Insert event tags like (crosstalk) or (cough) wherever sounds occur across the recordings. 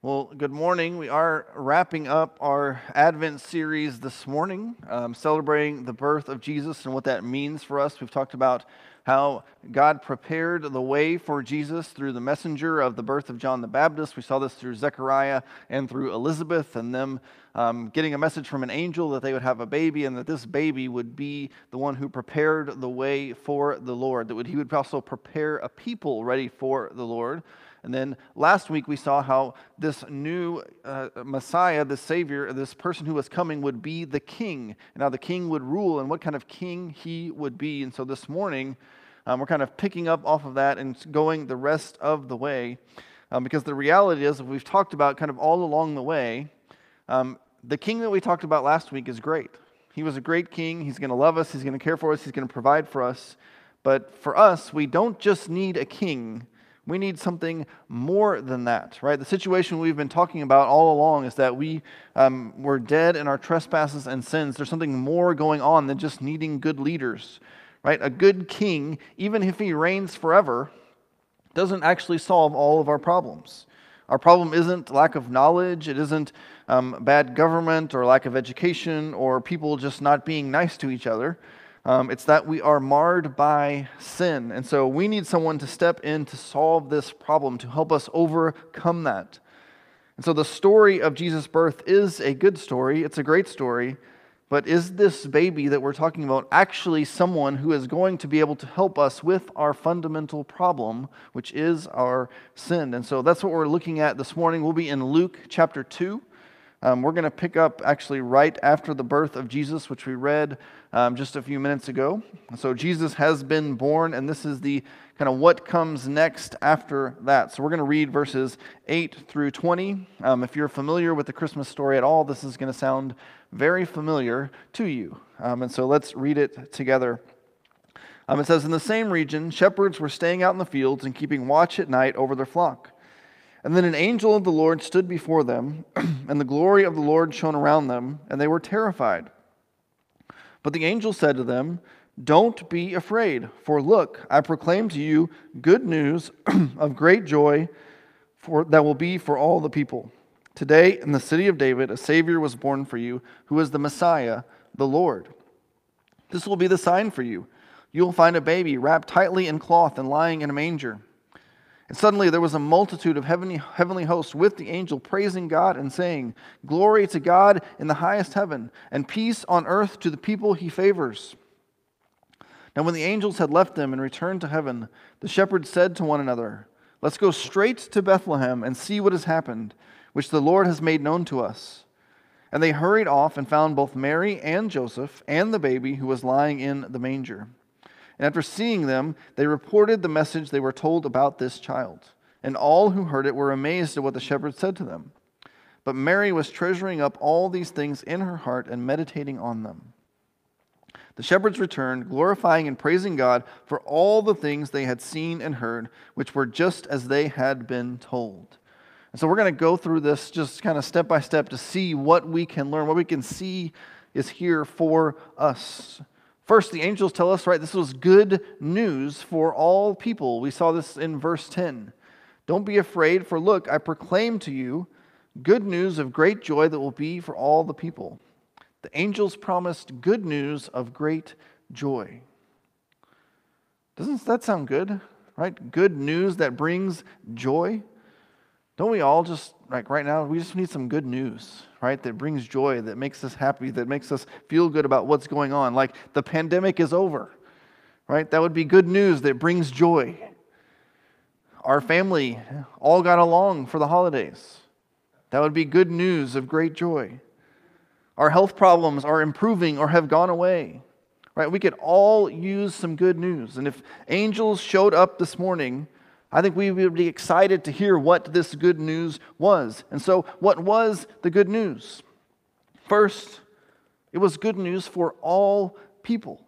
Well, good morning. We are wrapping up our Advent series this morning, um, celebrating the birth of Jesus and what that means for us. We've talked about how God prepared the way for Jesus through the messenger of the birth of John the Baptist. We saw this through Zechariah and through Elizabeth, and them um, getting a message from an angel that they would have a baby and that this baby would be the one who prepared the way for the Lord, that he would also prepare a people ready for the Lord. And then last week we saw how this new uh, Messiah, this Savior, this person who was coming would be the king. And how the king would rule and what kind of king he would be. And so this morning um, we're kind of picking up off of that and going the rest of the way. Um, because the reality is, we've talked about kind of all along the way, um, the king that we talked about last week is great. He was a great king. He's going to love us, he's going to care for us, he's going to provide for us. But for us, we don't just need a king we need something more than that, right? The situation we've been talking about all along is that we um, we're dead in our trespasses and sins. There's something more going on than just needing good leaders, right? A good king, even if he reigns forever, doesn't actually solve all of our problems. Our problem isn't lack of knowledge, it isn't um, bad government or lack of education or people just not being nice to each other. Um, it's that we are marred by sin. And so we need someone to step in to solve this problem, to help us overcome that. And so the story of Jesus' birth is a good story, it's a great story. But is this baby that we're talking about actually someone who is going to be able to help us with our fundamental problem, which is our sin? And so that's what we're looking at this morning. We'll be in Luke chapter 2. Um, we're going to pick up actually right after the birth of Jesus, which we read um, just a few minutes ago. So Jesus has been born, and this is the kind of what comes next after that. So we're going to read verses 8 through 20. Um, if you're familiar with the Christmas story at all, this is going to sound very familiar to you. Um, and so let's read it together. Um, it says, In the same region, shepherds were staying out in the fields and keeping watch at night over their flock. And then an angel of the Lord stood before them, (clears throat) and the glory of the Lord shone around them, and they were terrified. But the angel said to them, Don't be afraid, for look, I proclaim to you good news (clears throat) of great joy for, that will be for all the people. Today, in the city of David, a Savior was born for you, who is the Messiah, the Lord. This will be the sign for you. You will find a baby wrapped tightly in cloth and lying in a manger. And suddenly there was a multitude of heavenly, heavenly hosts with the angel praising God and saying, Glory to God in the highest heaven, and peace on earth to the people he favors. Now, when the angels had left them and returned to heaven, the shepherds said to one another, Let's go straight to Bethlehem and see what has happened, which the Lord has made known to us. And they hurried off and found both Mary and Joseph and the baby who was lying in the manger. And after seeing them, they reported the message they were told about this child. And all who heard it were amazed at what the shepherds said to them. But Mary was treasuring up all these things in her heart and meditating on them. The shepherds returned, glorifying and praising God for all the things they had seen and heard, which were just as they had been told. And so we're going to go through this just kind of step by step to see what we can learn, what we can see is here for us. First, the angels tell us, right, this was good news for all people. We saw this in verse 10. Don't be afraid, for look, I proclaim to you good news of great joy that will be for all the people. The angels promised good news of great joy. Doesn't that sound good? Right? Good news that brings joy. Don't we all just, like right now, we just need some good news, right? That brings joy, that makes us happy, that makes us feel good about what's going on. Like the pandemic is over, right? That would be good news that brings joy. Our family all got along for the holidays. That would be good news of great joy. Our health problems are improving or have gone away. Right? We could all use some good news. And if angels showed up this morning I think we would be excited to hear what this good news was. And so, what was the good news? First, it was good news for all people.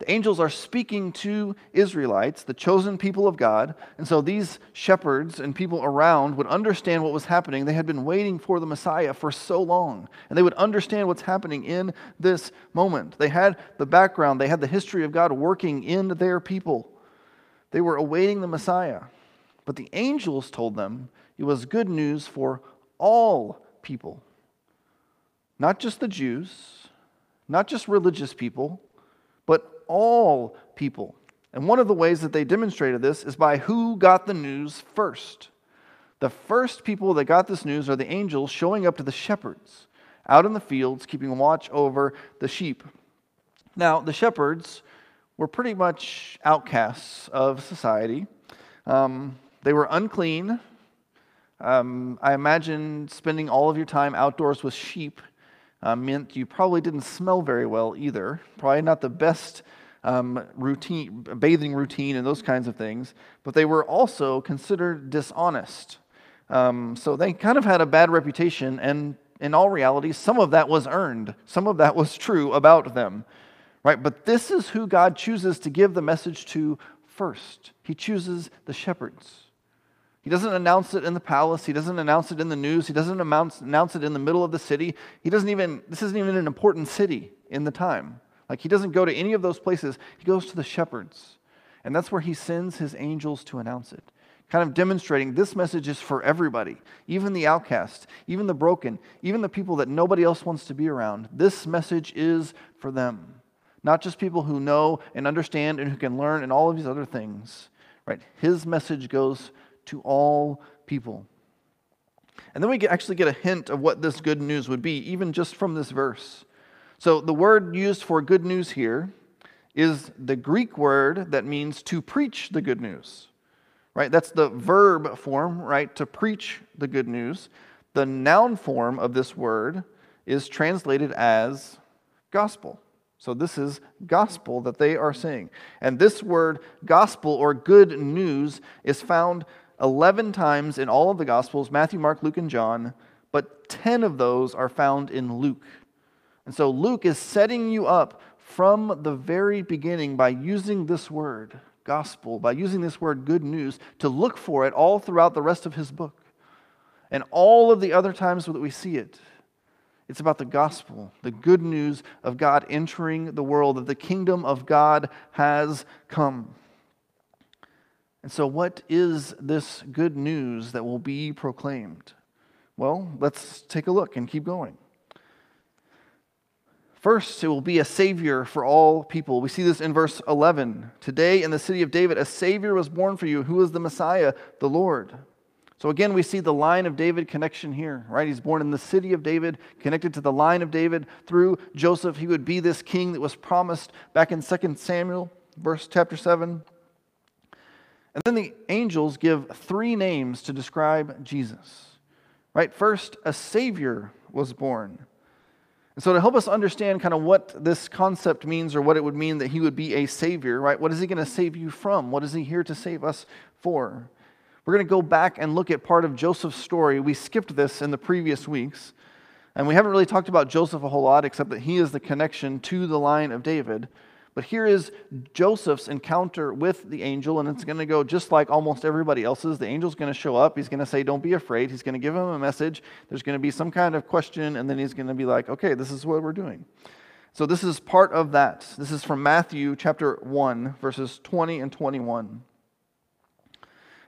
The angels are speaking to Israelites, the chosen people of God. And so these shepherds and people around would understand what was happening. They had been waiting for the Messiah for so long. And they would understand what's happening in this moment. They had the background, they had the history of God working in their people. They were awaiting the Messiah. But the angels told them it was good news for all people. Not just the Jews, not just religious people, but all people. And one of the ways that they demonstrated this is by who got the news first. The first people that got this news are the angels showing up to the shepherds out in the fields, keeping watch over the sheep. Now, the shepherds were pretty much outcasts of society. Um, they were unclean. Um, I imagine spending all of your time outdoors with sheep uh, meant you probably didn't smell very well either. Probably not the best um, routine, bathing routine, and those kinds of things. But they were also considered dishonest. Um, so they kind of had a bad reputation, and in all reality, some of that was earned. Some of that was true about them, right? But this is who God chooses to give the message to first. He chooses the shepherds. He doesn't announce it in the palace. He doesn't announce it in the news. He doesn't announce, announce it in the middle of the city. He doesn't even, this isn't even an important city in the time. Like he doesn't go to any of those places. He goes to the shepherds. And that's where he sends his angels to announce it kind of demonstrating this message is for everybody, even the outcast, even the broken, even the people that nobody else wants to be around. This message is for them. Not just people who know and understand and who can learn and all of these other things. Right? His message goes to all people. And then we actually get a hint of what this good news would be, even just from this verse. So the word used for good news here is the Greek word that means to preach the good news right? That's the verb form, right? To preach the good news. The noun form of this word is translated as gospel. So this is gospel that they are saying. And this word gospel or good news is found 11 times in all of the gospels Matthew, Mark, Luke, and John, but 10 of those are found in Luke. And so Luke is setting you up from the very beginning by using this word gospel, by using this word good news, to look for it all throughout the rest of his book. And all of the other times that we see it, it's about the gospel, the good news of God entering the world, that the kingdom of God has come. And so, what is this good news that will be proclaimed? Well, let's take a look and keep going. First, it will be a Savior for all people. We see this in verse 11. Today, in the city of David, a Savior was born for you, who is the Messiah, the Lord. So again, we see the line of David connection here, right? He's born in the city of David, connected to the line of David through Joseph. He would be this king that was promised back in 2 Samuel, verse chapter 7. And then the angels give three names to describe Jesus, right? First, a Savior was born. And so, to help us understand kind of what this concept means or what it would mean that he would be a savior, right? What is he going to save you from? What is he here to save us for? We're going to go back and look at part of Joseph's story. We skipped this in the previous weeks, and we haven't really talked about Joseph a whole lot, except that he is the connection to the line of David. But here is Joseph's encounter with the angel, and it's going to go just like almost everybody else's. The angel's going to show up. He's going to say, Don't be afraid. He's going to give him a message. There's going to be some kind of question, and then he's going to be like, Okay, this is what we're doing. So this is part of that. This is from Matthew chapter 1, verses 20 and 21.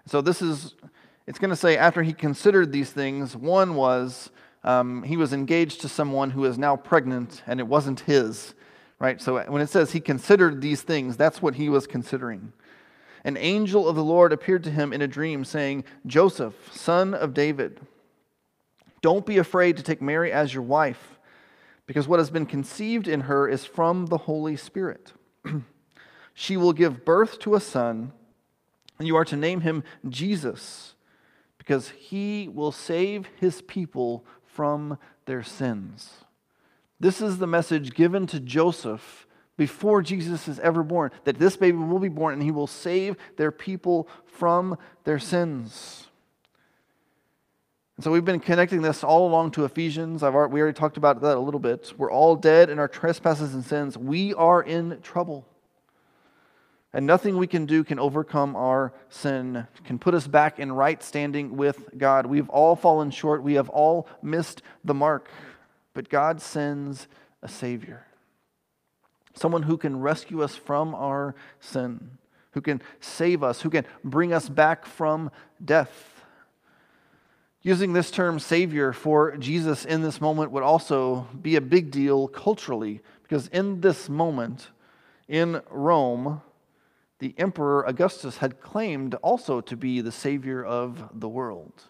So this is, it's going to say, after he considered these things, one was um, he was engaged to someone who is now pregnant, and it wasn't his right? So when it says he considered these things, that's what he was considering. An angel of the Lord appeared to him in a dream, saying, Joseph, son of David, don't be afraid to take Mary as your wife, because what has been conceived in her is from the Holy Spirit. (clears throat) she will give birth to a son, and you are to name him Jesus, because he will save his people from their sins. This is the message given to Joseph before Jesus is ever born that this baby will be born and he will save their people from their sins. And so we've been connecting this all along to Ephesians. I've already, we already talked about that a little bit. We're all dead in our trespasses and sins. We are in trouble. And nothing we can do can overcome our sin, can put us back in right standing with God. We've all fallen short. We have all missed the mark. But God sends a Savior, someone who can rescue us from our sin, who can save us, who can bring us back from death. Using this term Savior for Jesus in this moment would also be a big deal culturally, because in this moment in Rome, the Emperor Augustus had claimed also to be the Savior of the world.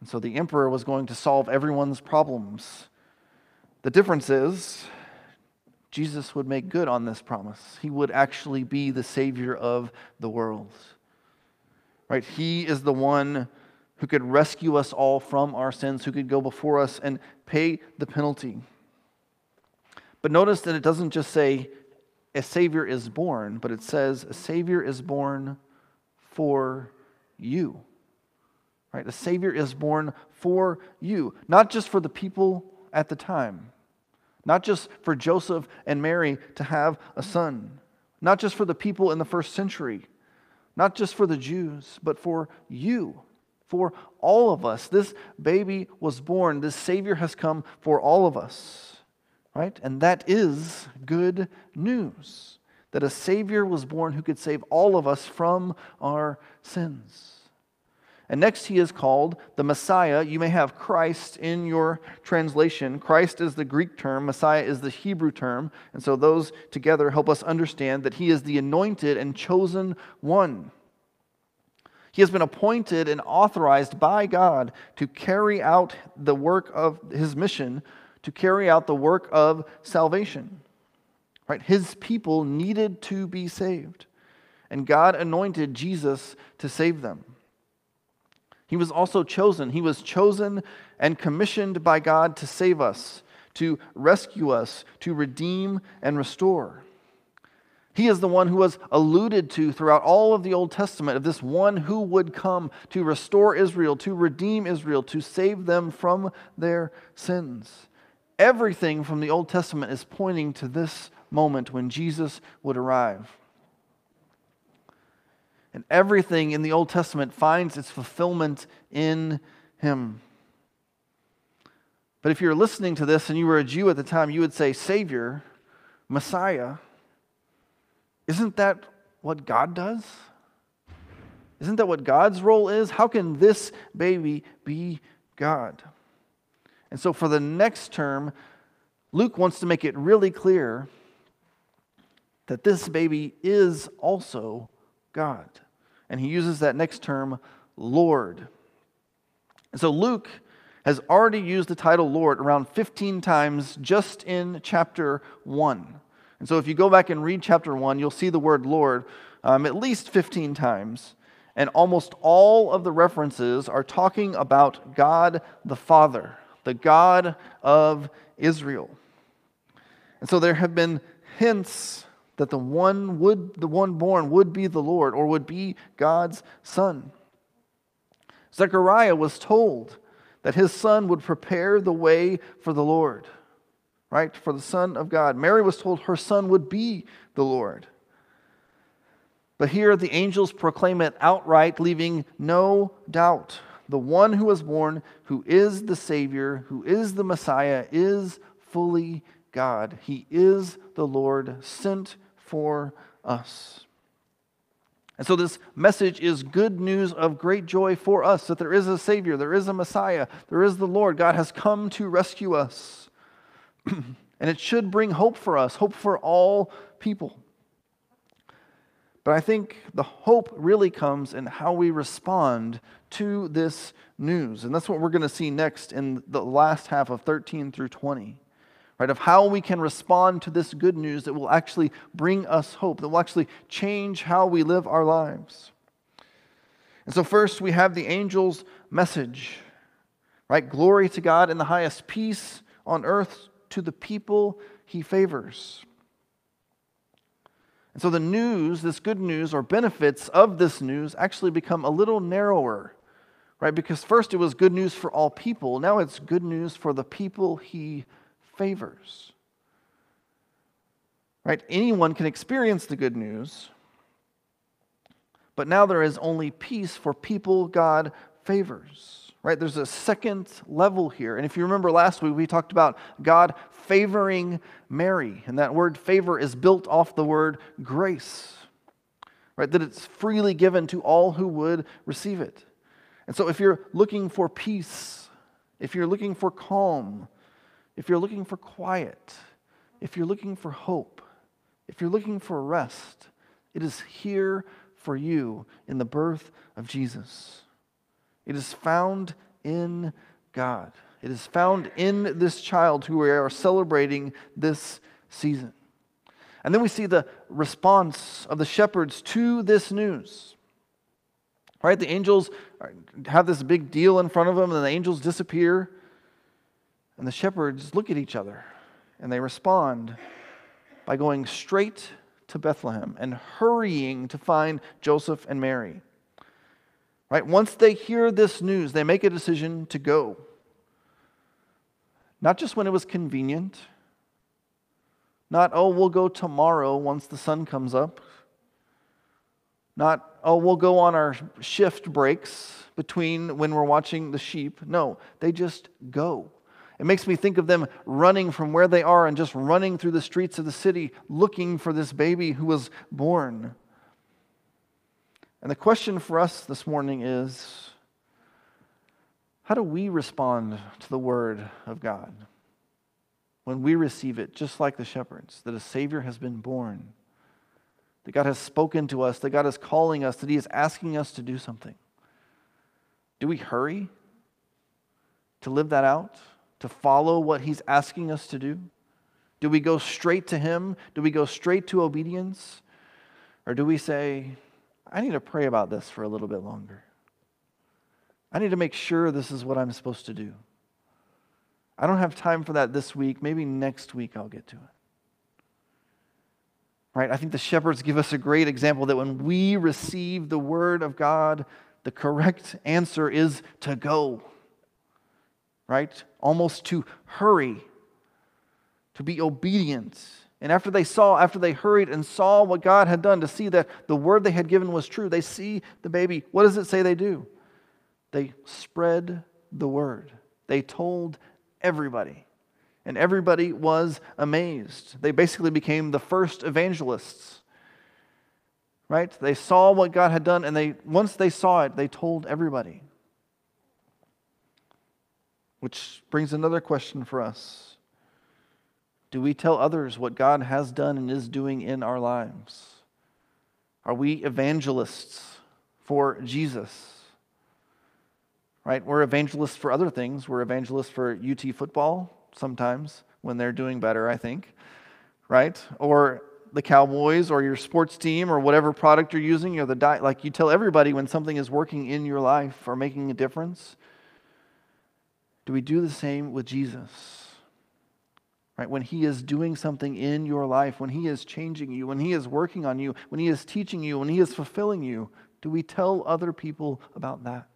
And so the Emperor was going to solve everyone's problems. The difference is, Jesus would make good on this promise. He would actually be the Savior of the world. Right? He is the one who could rescue us all from our sins, who could go before us and pay the penalty. But notice that it doesn't just say a Savior is born, but it says a Savior is born for you. Right? A Savior is born for you, not just for the people at the time, not just for Joseph and Mary to have a son, not just for the people in the first century, not just for the Jews, but for you, for all of us. This baby was born, this Savior has come for all of us, right? And that is good news that a Savior was born who could save all of us from our sins. And next, he is called the Messiah. You may have Christ in your translation. Christ is the Greek term, Messiah is the Hebrew term. And so those together help us understand that he is the anointed and chosen one. He has been appointed and authorized by God to carry out the work of his mission, to carry out the work of salvation. Right? His people needed to be saved, and God anointed Jesus to save them. He was also chosen. He was chosen and commissioned by God to save us, to rescue us, to redeem and restore. He is the one who was alluded to throughout all of the Old Testament of this one who would come to restore Israel, to redeem Israel, to save them from their sins. Everything from the Old Testament is pointing to this moment when Jesus would arrive. And everything in the Old Testament finds its fulfillment in him. But if you're listening to this and you were a Jew at the time, you would say, Savior, Messiah, isn't that what God does? Isn't that what God's role is? How can this baby be God? And so for the next term, Luke wants to make it really clear that this baby is also God and he uses that next term, Lord. And so Luke has already used the title Lord around 15 times just in chapter 1. And so if you go back and read chapter 1, you'll see the word Lord um, at least 15 times. And almost all of the references are talking about God the Father, the God of Israel. And so there have been hints that the one would the one born would be the Lord or would be God's son. Zechariah was told that his son would prepare the way for the Lord, right? For the son of God. Mary was told her son would be the Lord. But here the angels proclaim it outright, leaving no doubt. The one who was born, who is the Savior, who is the Messiah, is fully God. He is the Lord sent for us. And so, this message is good news of great joy for us that there is a Savior, there is a Messiah, there is the Lord. God has come to rescue us. (clears throat) and it should bring hope for us, hope for all people. But I think the hope really comes in how we respond to this news. And that's what we're going to see next in the last half of 13 through 20 right, of how we can respond to this good news that will actually bring us hope, that will actually change how we live our lives. And so, first, we have the angel's message, right? Glory to God in the highest, peace on earth to the people he favors. And so, the news, this good news or benefits of this news, actually become a little narrower, right? Because first it was good news for all people, now it's good news for the people he favors. Right? Anyone can experience the good news, but now there is only peace for people God favors. Right? There's a second level here. And if you remember last week, we talked about God favoring Mary. And that word favor is built off the word grace. Right? That it's freely given to all who would receive it. And so, if you're looking for peace, if you're looking for calm, if you're looking for quiet, if you're looking for hope, if you're looking for rest, it is here for you in the birth of Jesus. It is found in God. It is found in this child who we are celebrating this season. And then we see the response of the shepherds to this news. Right? The angels have this big deal in front of them, and the angels disappear. And the shepherds look at each other and they respond by going straight to Bethlehem and hurrying to find Joseph and Mary. Right? Once they hear this news, they make a decision to go. Not just when it was convenient, not, oh, we'll go tomorrow once the sun comes up. Not, oh, we'll go on our shift breaks between when we're watching the sheep. No, they just go. It makes me think of them running from where they are and just running through the streets of the city looking for this baby who was born. And the question for us this morning is how do we respond to the word of God when we receive it, just like the shepherds, that a Savior has been born, that God has spoken to us, that God is calling us, that He is asking us to do something? Do we hurry to live that out? to follow what He's asking us to do? Do we go straight to Him? Do we go straight to obedience? Or do we say, I need to pray about this for a little bit longer? I need to make sure this is what I'm supposed to do. I don't have time for that this week. Maybe next week I'll get to it. Right? I think the shepherds give us a great example that when we receive the word of God, the correct answer is to go right? Almost to hurry, to be obedient. And after they saw, after they hurried and saw what God had done, to see that the word they had given was true, they see the baby. What does it say they do? They spread the word, they told everybody. And everybody was amazed. They basically became the first evangelists. Right? They saw what God had done, and they once they saw it, they told everybody. Which brings another question for us Do we tell others what God has done and is doing in our lives? Are we evangelists for Jesus? Right? We're evangelists for other things. We're evangelists for UT football sometimes when they're doing better, I think. Right? Or the Cowboys or your sports team or whatever product you're using or the diet. Like you tell everybody when something is working in your life or making a difference. Do we do the same with Jesus? Right? When he is doing something in your life, when he is changing you, when he is working on you, when he is teaching you, when he is fulfilling you, do we tell other people about that?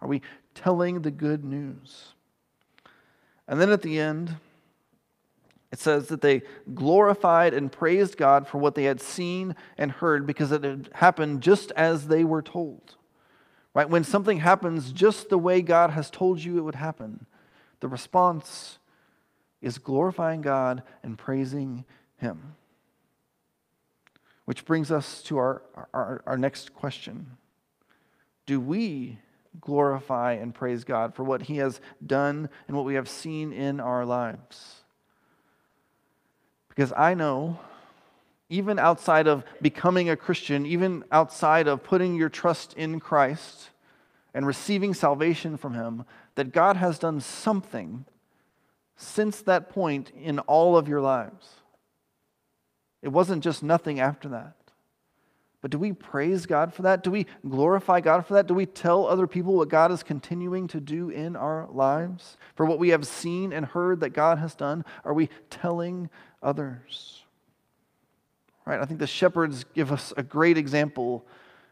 Are we telling the good news? And then at the end, it says that they glorified and praised God for what they had seen and heard because it had happened just as they were told. Right? When something happens just the way God has told you it would happen, the response is glorifying God and praising Him. Which brings us to our, our, our next question Do we glorify and praise God for what He has done and what we have seen in our lives? Because I know even outside of becoming a Christian, even outside of putting your trust in Christ and receiving salvation from Him, that God has done something since that point in all of your lives. It wasn't just nothing after that. But do we praise God for that? Do we glorify God for that? Do we tell other people what God is continuing to do in our lives? For what we have seen and heard that God has done? Are we telling others? Right? I think the shepherds give us a great example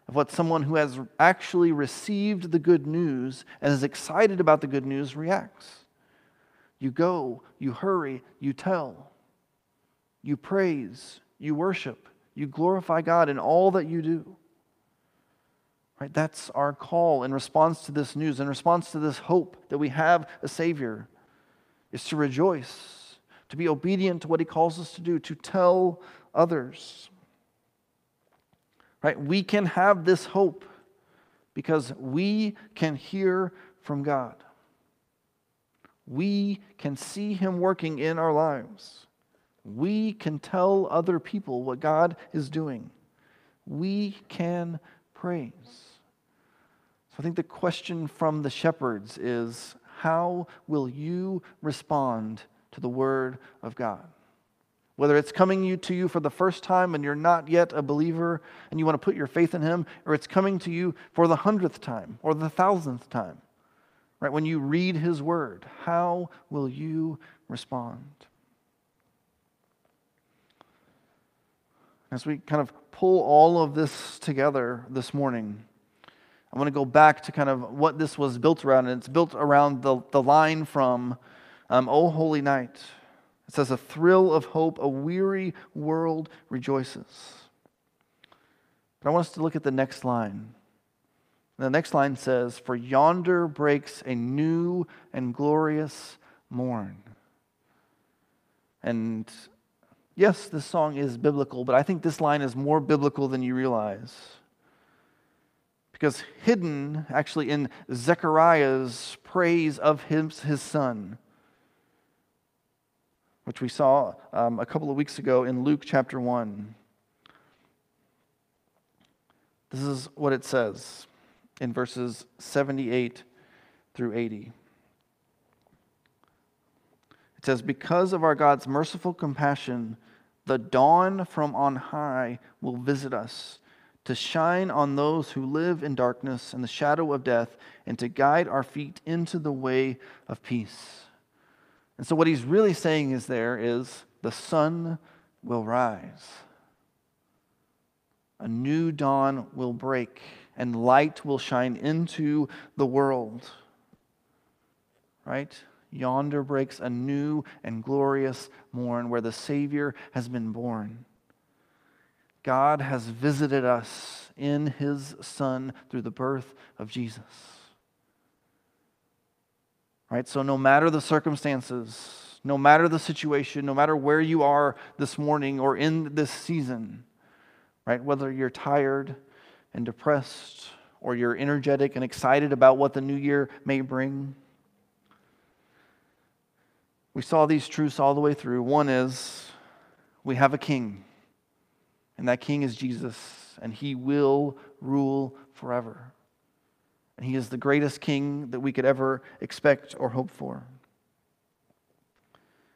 of what someone who has actually received the good news and is excited about the good news reacts. You go, you hurry, you tell, you praise, you worship, you glorify God in all that you do. Right? That's our call in response to this news, in response to this hope that we have a Savior, is to rejoice, to be obedient to what He calls us to do, to tell others. Right? We can have this hope because we can hear from God. We can see Him working in our lives. We can tell other people what God is doing. We can praise. So I think the question from the shepherds is how will you respond to the Word of God? Whether it's coming to you for the first time and you're not yet a believer and you want to put your faith in Him, or it's coming to you for the hundredth time or the thousandth time, right? When you read His Word, how will you respond? As we kind of pull all of this together this morning, I want to go back to kind of what this was built around. And it's built around the, the line from um, O Holy Night it says, A thrill of hope, a weary world rejoices. But I want us to look at the next line. The next line says, For yonder breaks a new and glorious morn. And yes, this song is biblical, but I think this line is more biblical than you realize. Because hidden actually in Zechariah's praise of his, his son which we saw um, a couple of weeks ago in Luke chapter 1. This is what it says in verses 78 through 80. It says, Because of our God's merciful compassion, the dawn from on high will visit us to shine on those who live in darkness and the shadow of death, and to guide our feet into the way of peace. And so, what he's really saying is there is the sun will rise, a new dawn will break, and light will shine into the world. Right? Yonder breaks a new and glorious morn where the Savior has been born. God has visited us in his Son through the birth of Jesus. Right? So, no matter the circumstances, no matter the situation, no matter where you are this morning or in this season, right? Whether you're tired and depressed or you're energetic and excited about what the new year may bring, we saw these truths all the way through. One is we have a king, and that king is Jesus, and he will rule forever. And he is the greatest king that we could ever expect or hope for.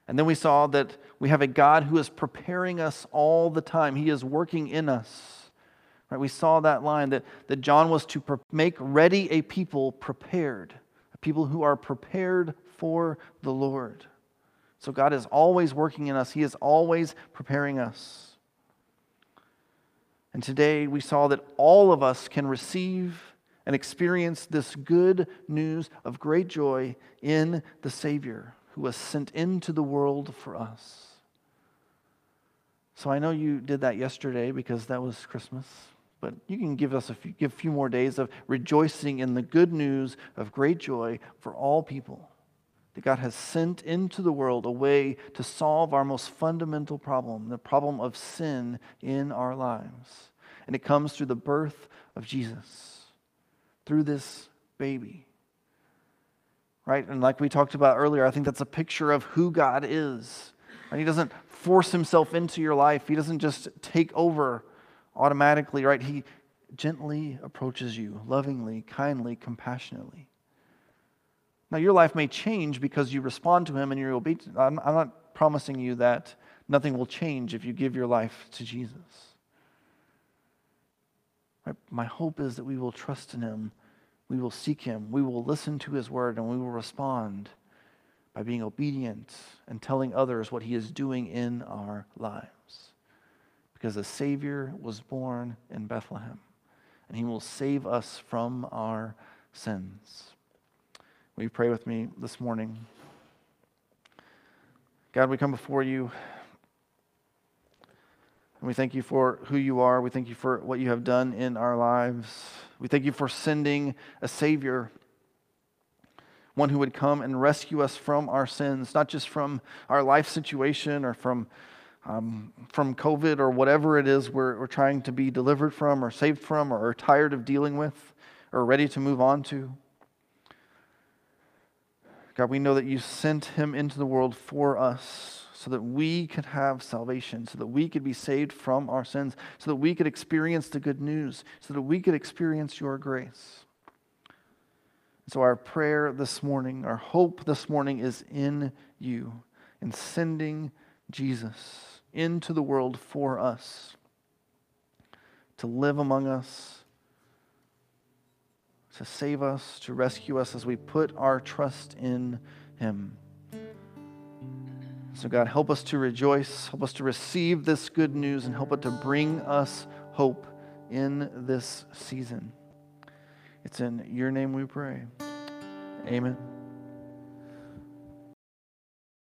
And then we saw that we have a God who is preparing us all the time. He is working in us. Right? We saw that line that, that John was to pre- make ready a people prepared, a people who are prepared for the Lord. So God is always working in us, He is always preparing us. And today we saw that all of us can receive and experience this good news of great joy in the Savior who was sent into the world for us. So I know you did that yesterday because that was Christmas, but you can give us a few, give a few more days of rejoicing in the good news of great joy for all people. That God has sent into the world a way to solve our most fundamental problem, the problem of sin in our lives. And it comes through the birth of Jesus through this baby. Right? And like we talked about earlier, I think that's a picture of who God is. And He doesn't force Himself into your life, He doesn't just take over automatically, right? He gently approaches you, lovingly, kindly, compassionately. Now, your life may change because you respond to Him and you're obedient. I'm, I'm not promising you that nothing will change if you give your life to Jesus. Right? My hope is that we will trust in Him, we will seek Him, we will listen to His word, and we will respond by being obedient and telling others what He is doing in our lives. Because a Savior was born in Bethlehem, and He will save us from our sins. Will you pray with me this morning? God, we come before you. And we thank you for who you are. We thank you for what you have done in our lives. We thank you for sending a Savior, one who would come and rescue us from our sins, not just from our life situation or from, um, from COVID or whatever it is we're, we're trying to be delivered from or saved from or are tired of dealing with. or ready to move on to. God, we know that you sent him into the world for us so that we could have salvation, so that we could be saved from our sins, so that we could experience the good news, so that we could experience your grace. So, our prayer this morning, our hope this morning is in you, in sending Jesus into the world for us, to live among us, to save us, to rescue us as we put our trust in Him. So, God, help us to rejoice, help us to receive this good news, and help it to bring us hope in this season. It's in your name we pray. Amen.